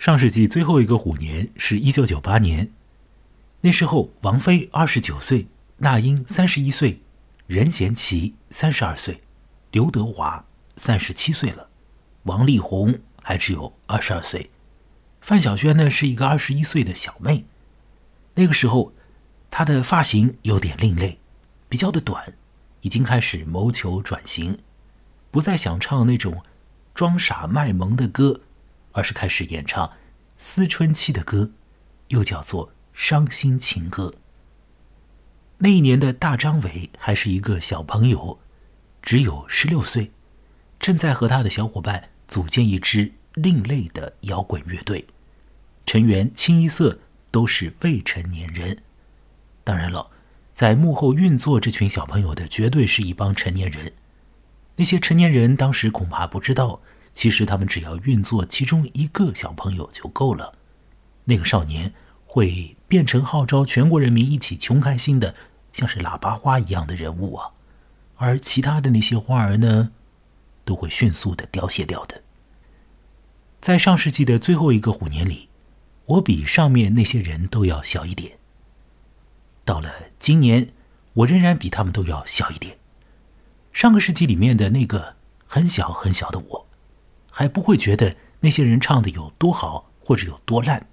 上世纪最后一个虎年是一九九八年，那时候王菲二十九岁，那英三十一岁，任贤齐三十二岁，刘德华三十七岁了，王力宏还只有二十二岁，范晓萱呢是一个二十一岁的小妹。那个时候，她的发型有点另类，比较的短，已经开始谋求转型，不再想唱那种装傻卖萌的歌。而是开始演唱思春期的歌，又叫做伤心情歌。那一年的大张伟还是一个小朋友，只有十六岁，正在和他的小伙伴组建一支另类的摇滚乐队，成员清一色都是未成年人。当然了，在幕后运作这群小朋友的绝对是一帮成年人。那些成年人当时恐怕不知道。其实他们只要运作其中一个小朋友就够了，那个少年会变成号召全国人民一起穷开心的，像是喇叭花一样的人物啊，而其他的那些花儿呢，都会迅速的凋谢掉的。在上世纪的最后一个虎年里，我比上面那些人都要小一点。到了今年，我仍然比他们都要小一点。上个世纪里面的那个很小很小的我。还不会觉得那些人唱的有多好或者有多烂，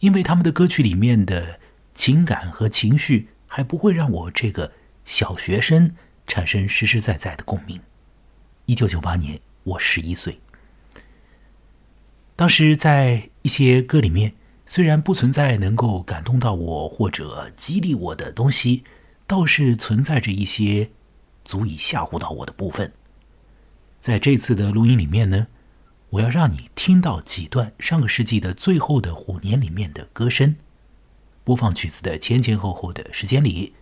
因为他们的歌曲里面的情感和情绪还不会让我这个小学生产生实实在在的共鸣。一九九八年，我十一岁，当时在一些歌里面，虽然不存在能够感动到我或者激励我的东西，倒是存在着一些足以吓唬到我的部分。在这次的录音里面呢。我要让你听到几段上个世纪的最后的虎年里面的歌声。播放曲子的前前后后的时间里，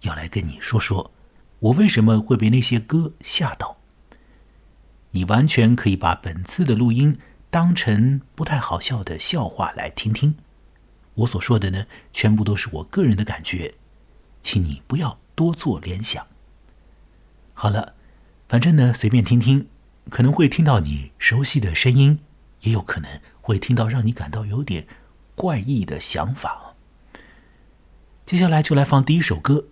要来跟你说说，我为什么会被那些歌吓到。你完全可以把本次的录音当成不太好笑的笑话来听听。我所说的呢，全部都是我个人的感觉，请你不要多做联想。好了，反正呢，随便听听。可能会听到你熟悉的声音，也有可能会听到让你感到有点怪异的想法。接下来就来放第一首歌，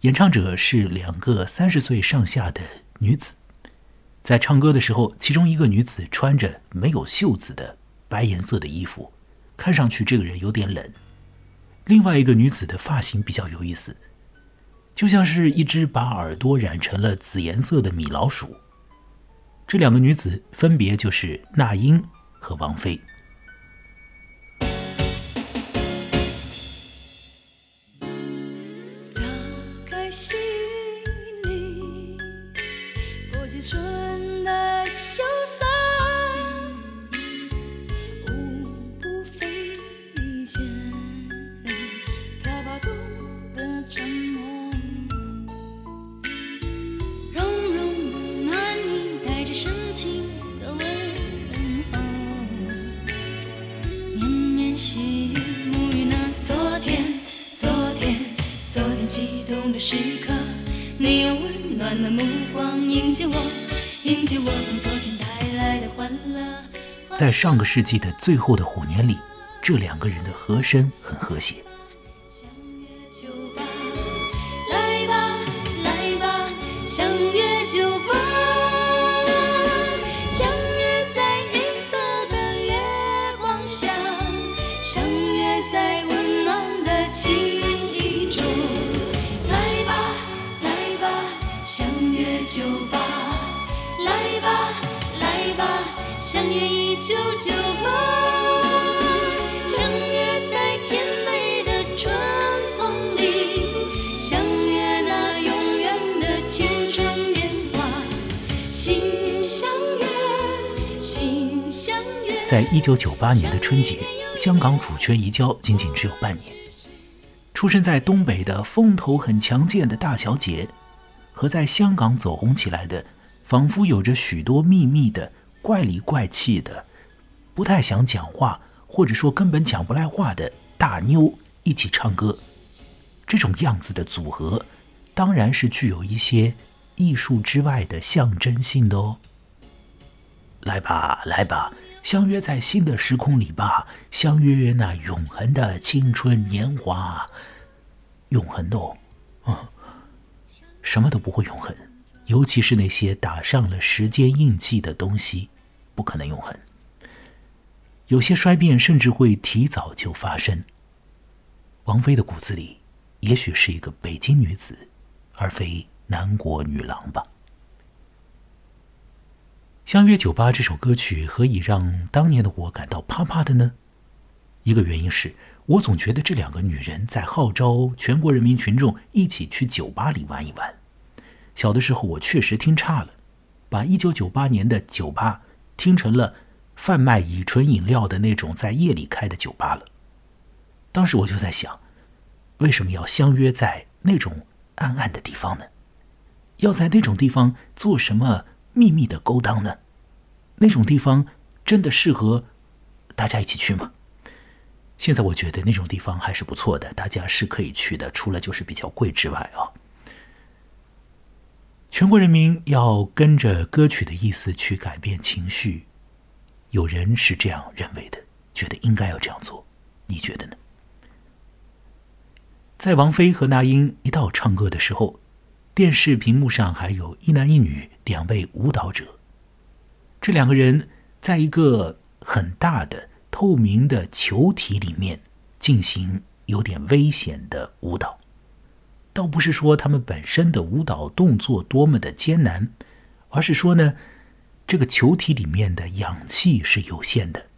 演唱者是两个三十岁上下的女子，在唱歌的时候，其中一个女子穿着没有袖子的白颜色的衣服，看上去这个人有点冷；另外一个女子的发型比较有意思，就像是一只把耳朵染成了紫颜色的米老鼠。这两个女子分别就是那英和王菲。打开心里，你用温暖的目光迎接我，迎接我从昨天带来的欢乐。在上个世纪的最后的虎年里，这两个人的和声很和谐。相约酒吧，来吧，来吧，相约酒吧。九九八，相约在甜美的春风里，相约那永远的青春年华，心相约，心相约。在一九九八年的春节。香港主权移交仅仅只有半年，出生在东北的风头很强健的大小姐，和在香港走红起来的，仿佛有着许多秘密的怪里怪气的，不太想讲话，或者说根本讲不来话的大妞一起唱歌，这种样子的组合，当然是具有一些艺术之外的象征性的哦。来吧，来吧。相约在新的时空里吧，相约那永恒的青春年华。永恒的哦，啊，什么都不会永恒，尤其是那些打上了时间印记的东西，不可能永恒。有些衰变甚至会提早就发生。王菲的骨子里，也许是一个北京女子，而非南国女郎吧。《相约九八》这首歌曲何以让当年的我感到怕怕的呢？一个原因是我总觉得这两个女人在号召全国人民群众一起去酒吧里玩一玩。小的时候我确实听差了，把一九九八年的酒吧听成了贩卖乙醇饮料的那种在夜里开的酒吧了。当时我就在想，为什么要相约在那种暗暗的地方呢？要在那种地方做什么秘密的勾当呢？那种地方真的适合大家一起去吗？现在我觉得那种地方还是不错的，大家是可以去的，除了就是比较贵之外啊。全国人民要跟着歌曲的意思去改变情绪，有人是这样认为的，觉得应该要这样做，你觉得呢？在王菲和那英一道唱歌的时候，电视屏幕上还有一男一女两位舞蹈者。这两个人在一个很大的透明的球体里面进行有点危险的舞蹈，倒不是说他们本身的舞蹈动作多么的艰难，而是说呢，这个球体里面的氧气是有限的，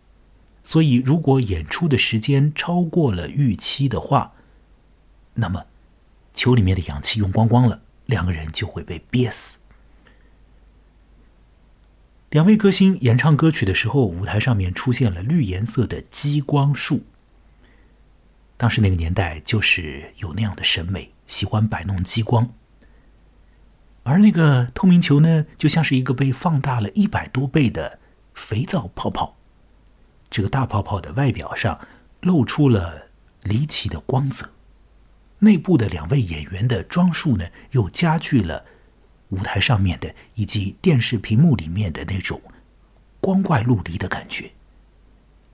所以如果演出的时间超过了预期的话，那么球里面的氧气用光光了，两个人就会被憋死。两位歌星演唱歌曲的时候，舞台上面出现了绿颜色的激光束。当时那个年代就是有那样的审美，喜欢摆弄激光。而那个透明球呢，就像是一个被放大了一百多倍的肥皂泡泡。这个大泡泡的外表上露出了离奇的光泽，内部的两位演员的装束呢，又加剧了。舞台上面的以及电视屏幕里面的那种光怪陆离的感觉，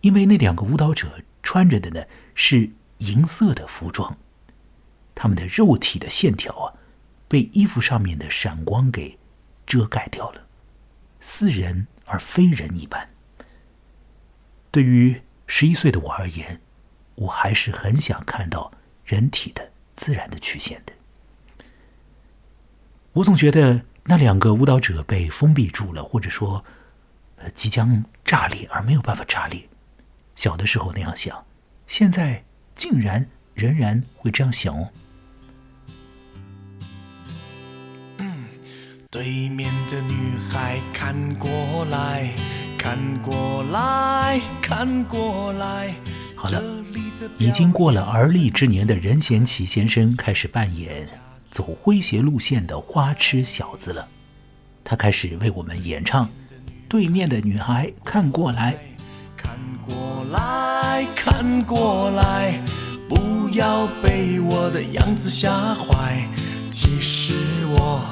因为那两个舞蹈者穿着的呢是银色的服装，他们的肉体的线条啊被衣服上面的闪光给遮盖掉了，似人而非人一般。对于十一岁的我而言，我还是很想看到人体的自然的曲线的。我总觉得那两个舞蹈者被封闭住了，或者说，呃，即将炸裂而没有办法炸裂。小的时候那样想，现在竟然仍然会这样想哦。对面的女孩看过来，看过来，看过来。好了，已经过了而立之年的任贤齐先生开始扮演。走诙谐路线的花痴小子了，他开始为我们演唱《对面的女孩看过来》。看过来看过来，不要被我的样子吓坏，其实我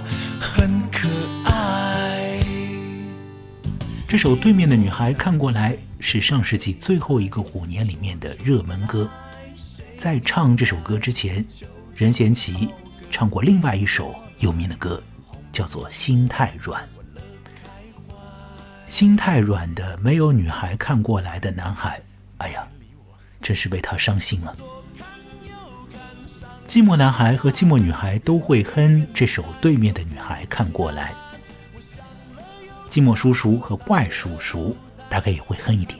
这首《对面的女孩看过来》是上世纪最后一个虎年里面的热门歌。在唱这首歌之前，任贤齐。唱过另外一首有名的歌，叫做《心太软》。心太软的没有女孩看过来的男孩，哎呀，真是为他伤心啊！寂寞男孩和寂寞女孩都会哼这首《对面的女孩看过来》。寂寞叔叔和怪叔叔大概也会哼一点。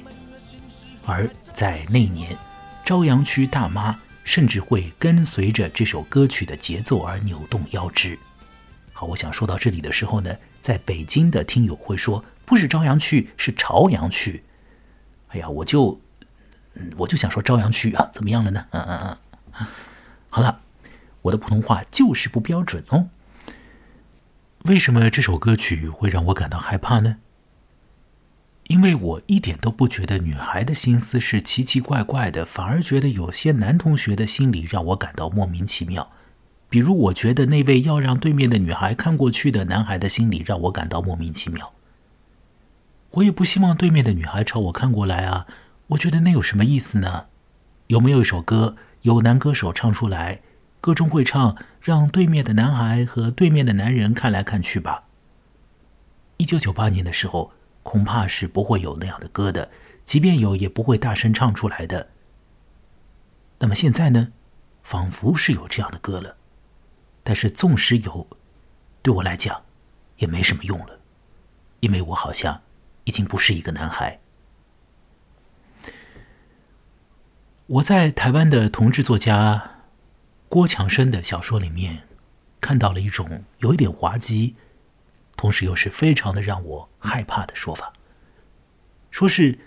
而在那年，朝阳区大妈。甚至会跟随着这首歌曲的节奏而扭动腰肢。好，我想说到这里的时候呢，在北京的听友会说，不是朝阳区，是朝阳区。哎呀，我就，我就想说朝阳区啊，怎么样了呢？嗯嗯嗯。好了，我的普通话就是不标准哦。为什么这首歌曲会让我感到害怕呢？因为我一点都不觉得女孩的心思是奇奇怪怪的，反而觉得有些男同学的心理让我感到莫名其妙。比如，我觉得那位要让对面的女孩看过去的男孩的心理让我感到莫名其妙。我也不希望对面的女孩朝我看过来啊！我觉得那有什么意思呢？有没有一首歌，有男歌手唱出来，歌中会唱，让对面的男孩和对面的男人看来看去吧？一九九八年的时候，恐怕是不会有那样的歌的，即便有，也不会大声唱出来的。那么现在呢？仿佛是有这样的歌了，但是纵使有，对我来讲，也没什么用了，因为我好像已经不是一个男孩。我在台湾的同志作家郭强生的小说里面，看到了一种有一点滑稽，同时又是非常的让我害怕的说法，说是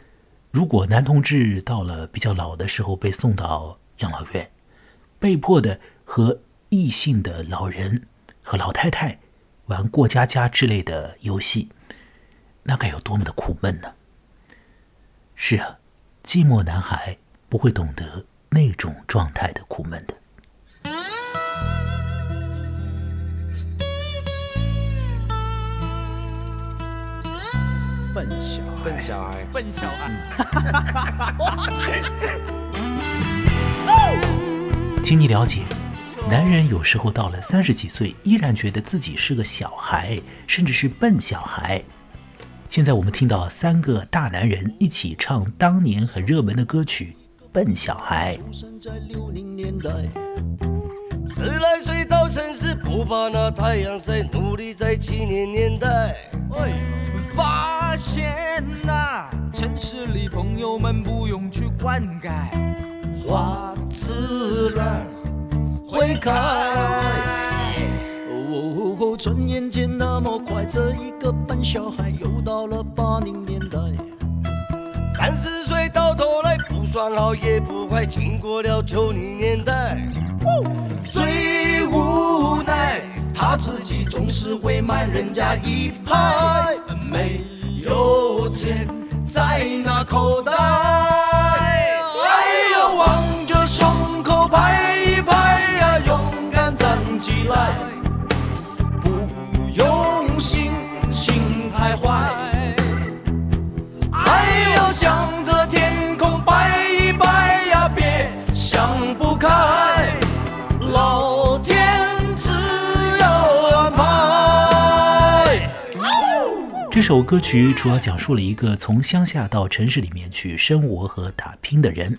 如果男同志到了比较老的时候被送到养老院，被迫的和异性的老人和老太太玩过家家之类的游戏，那该有多么的苦闷呢？是啊，寂寞男孩。不会懂得那种状态的苦闷的。笨小孩，笨小孩，笨小孩。请你了解，男人有时候到了三十几岁，依然觉得自己是个小孩，甚至是笨小孩。现在我们听到三个大男人一起唱当年很热门的歌曲。笨小孩，十来岁到城市，不怕那太阳晒，努力在七年年代。发现呐，城市里朋友们不用去灌溉，花自然会开。哦，转眼间那么快，这一个笨小孩又到了八零年代。三十岁到头来不算好也不坏，经过了九零年代，最无奈他自己总是会慢人家一拍，没有钱在那口袋。哎呦，望着胸口拍一拍呀，勇敢站起来，首歌曲主要讲述了一个从乡下到城市里面去生活和打拼的人。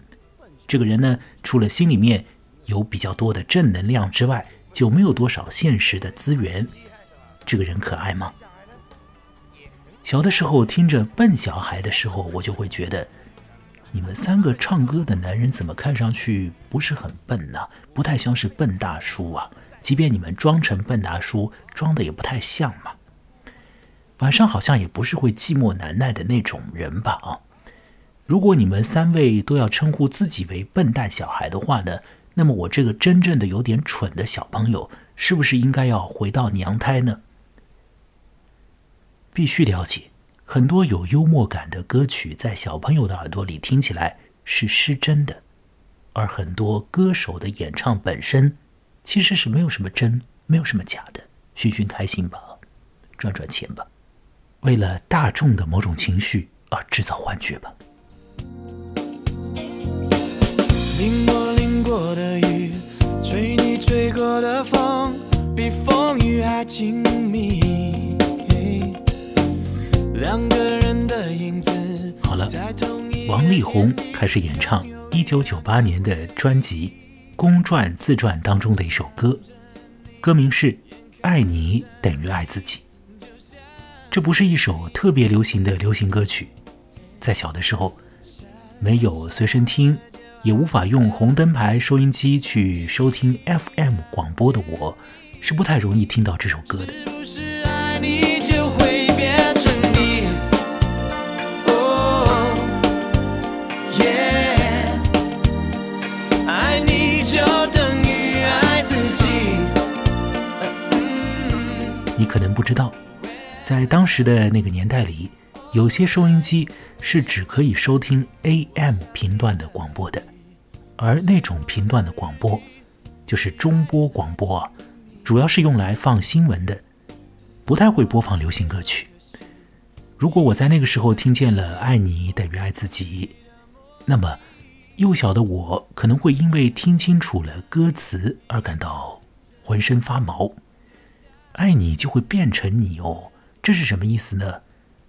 这个人呢，除了心里面有比较多的正能量之外，就没有多少现实的资源。这个人可爱吗？小的时候听着笨小孩的时候，我就会觉得，你们三个唱歌的男人怎么看上去不是很笨呢？不太像是笨大叔啊！即便你们装成笨大叔，装的也不太像嘛。晚上好像也不是会寂寞难耐的那种人吧？啊！如果你们三位都要称呼自己为笨蛋小孩的话呢，那么我这个真正的有点蠢的小朋友，是不是应该要回到娘胎呢？必须了解，很多有幽默感的歌曲在小朋友的耳朵里听起来是失真的，而很多歌手的演唱本身其实是没有什么真，没有什么假的，寻寻开心吧，赚赚钱吧，为了大众的某种情绪而制造幻觉吧。淋过淋过的雨，吹你吹过的风，比风雨还亲密。好了，王力宏开始演唱一九九八年的专辑《公传自传》当中的一首歌，歌名是《爱你等于爱自己》。这不是一首特别流行的流行歌曲，在小的时候，没有随身听，也无法用红灯牌收音机去收听 FM 广播的我，是不太容易听到这首歌的。你可能不知道，在当时的那个年代里，有些收音机是只可以收听 AM 频段的广播的，而那种频段的广播就是中波广播，主要是用来放新闻的，不太会播放流行歌曲。如果我在那个时候听见了“爱你等于爱自己”，那么幼小的我可能会因为听清楚了歌词而感到浑身发毛。爱你就会变成你哦，这是什么意思呢？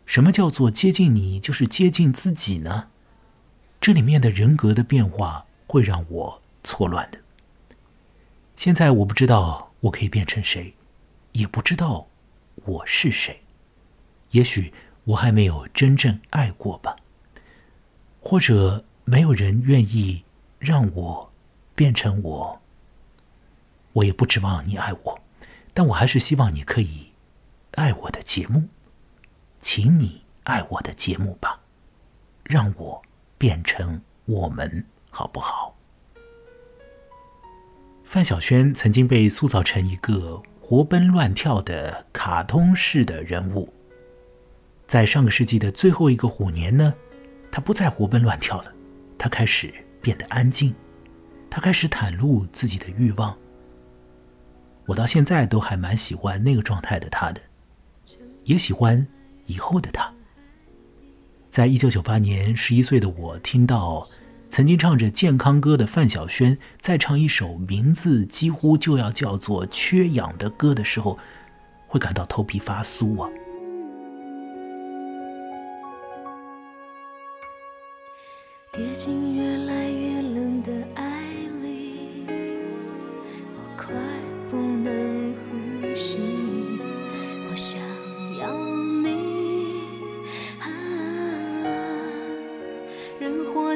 什么叫做接近你就是接近自己呢？这里面的人格的变化会让我错乱的。现在我不知道我可以变成谁，也不知道我是谁。也许我还没有真正爱过吧，或者没有人愿意让我变成我。我也不指望你爱我，但我还是希望你可以爱我的节目，请你爱我的节目吧，让我变成我们，好不好？范晓萱曾经被塑造成一个活蹦乱跳的卡通式的人物。在上个世纪的最后一个虎年呢，她不再活蹦乱跳了，她开始变得安静，她开始袒露自己的欲望。我到现在都还蛮喜欢那个状态的她的，也喜欢以后的他。在一九九八年，十一岁的我听到曾经唱着健康歌的范晓萱再唱一首名字几乎就要叫做缺氧的歌的时候，会感到头皮发酥啊。跌进越来越冷的爱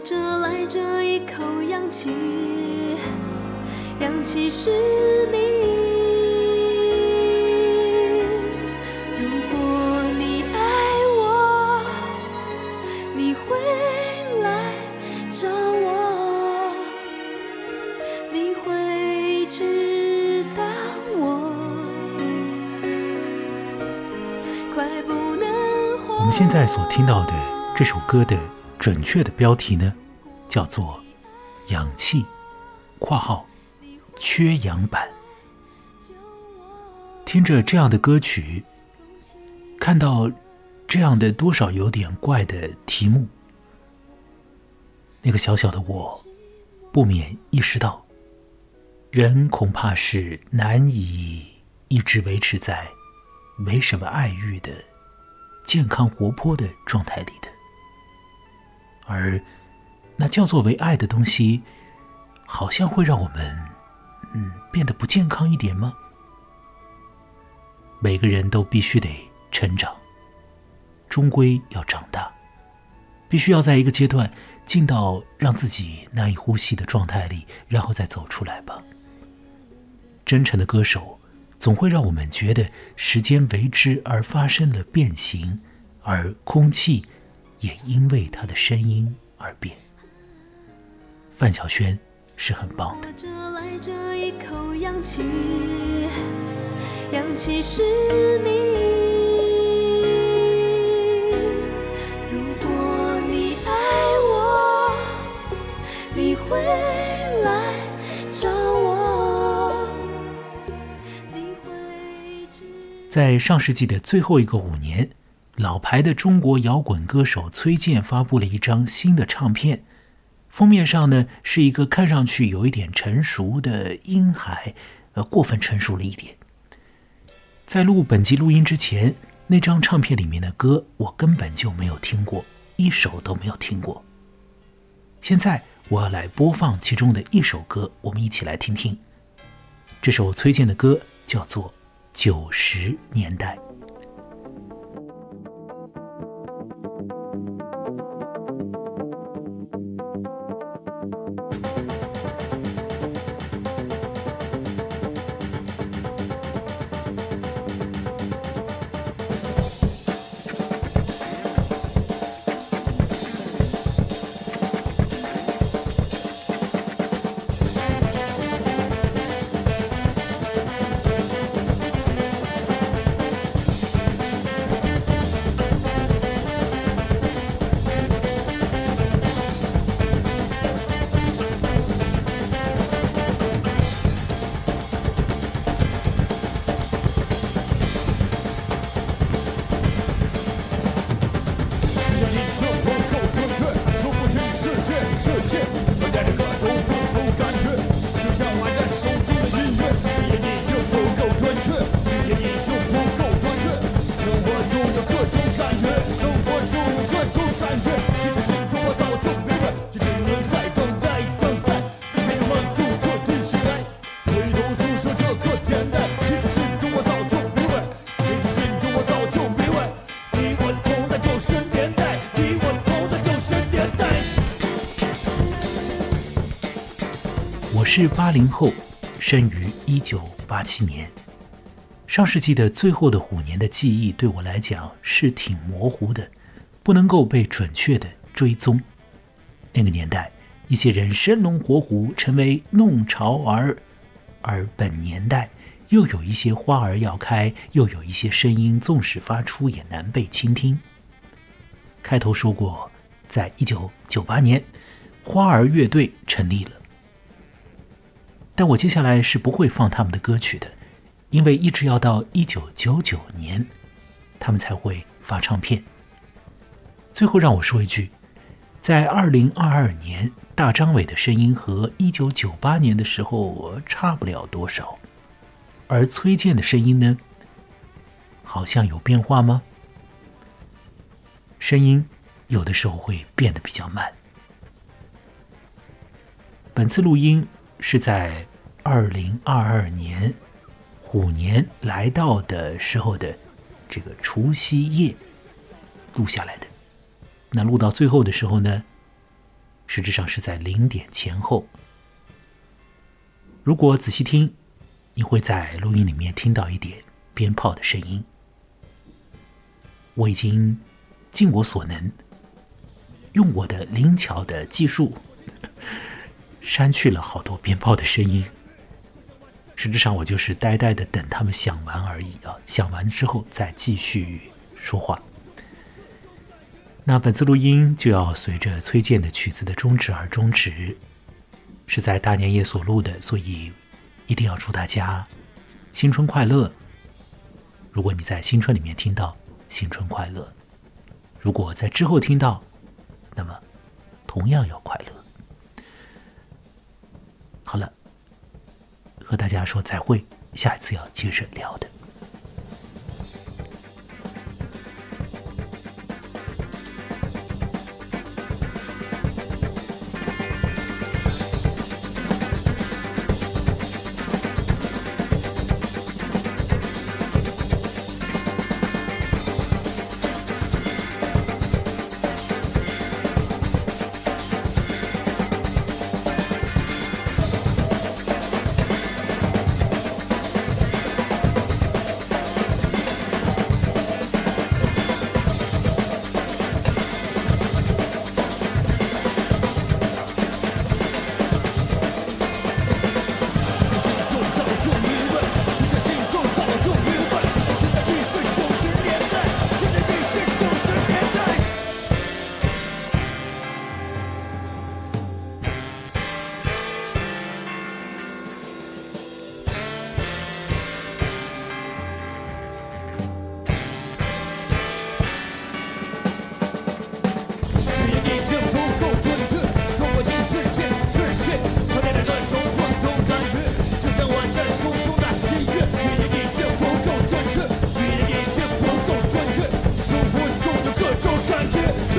着来这一口氧气，氧气是你。如果你爱我，你会来找我，你会知道我快不能活。我们现在所听到的这首歌的准确的标题呢，叫做《氧气》（括号缺氧版）。听着这样的歌曲，看到这样的多少有点怪的题目，那个小小的我，不免意识到，人恐怕是难以一直维持在没什么爱欲的健康活泼的状态里的，而那叫做为爱的东西，好像会让我们，嗯，变得不健康一点吗？每个人都必须得成长，终归要长大，必须要在一个阶段进到让自己难以呼吸的状态里，然后再走出来吧。真诚的歌手总会让我们觉得时间为之而发生了变形，而空气也因为他的声音而变。范晓萱是很棒的。来这一口氧气，氧气是你。如果你爱我，你会来找我，你会知在上世纪的最后一个五年，老牌的中国摇滚歌手崔健发布了一张新的唱片，封面上呢是一个看上去有一点成熟的婴孩，呃，过分成熟了一点。在录本集录音之前，那张唱片里面的歌我根本就没有听过，一首都没有听过。现在我要来播放其中的一首歌，我们一起来听听。这首崔健的歌叫做《九十年代》。世界，存在着各种不同感觉，就像玩在手中的音乐，一言你就不够准确，一言你就不够准确。生活中有各种感觉，生活中有各种感觉，其实是八零后，生于一九八七年。上世纪的最后的虎年的记忆对我来讲是挺模糊的，不能够被准确的追踪。那个年代，一些人生龙活虎，成为弄潮儿，而本年代又有一些花儿要开，又有一些声音，纵使发出也难被倾听。开头说过，在一九九八年，花儿乐队成立了。但我接下来是不会放他们的歌曲的，因为一直要到一九九九年，他们才会发唱片。最后让我说一句，在二零二二年，大张伟的声音和一九九八年的时候差不了多少，而崔健的声音呢，好像有变化吗？声音有的时候会变得比较慢。本次录音。是在二零二二年虎年来到的时候的这个除夕夜录下来的。那录到最后的时候呢，实质上是在零点前后。如果仔细听，你会在录音里面听到一点鞭炮的声音。我已经尽我所能，用我的灵巧的技术。删去了好多鞭炮的声音，实质上我就是呆呆的等他们响完而已啊！响完之后再继续说话。那本次录音就要随着崔健的曲子的终止而终止，是在大年夜所录的，所以一定要祝大家新春快乐。如果你在新春里面听到新春快乐，如果在之后听到，那么同样要快乐。和大家说再会，下一次要接着聊的。Thank you.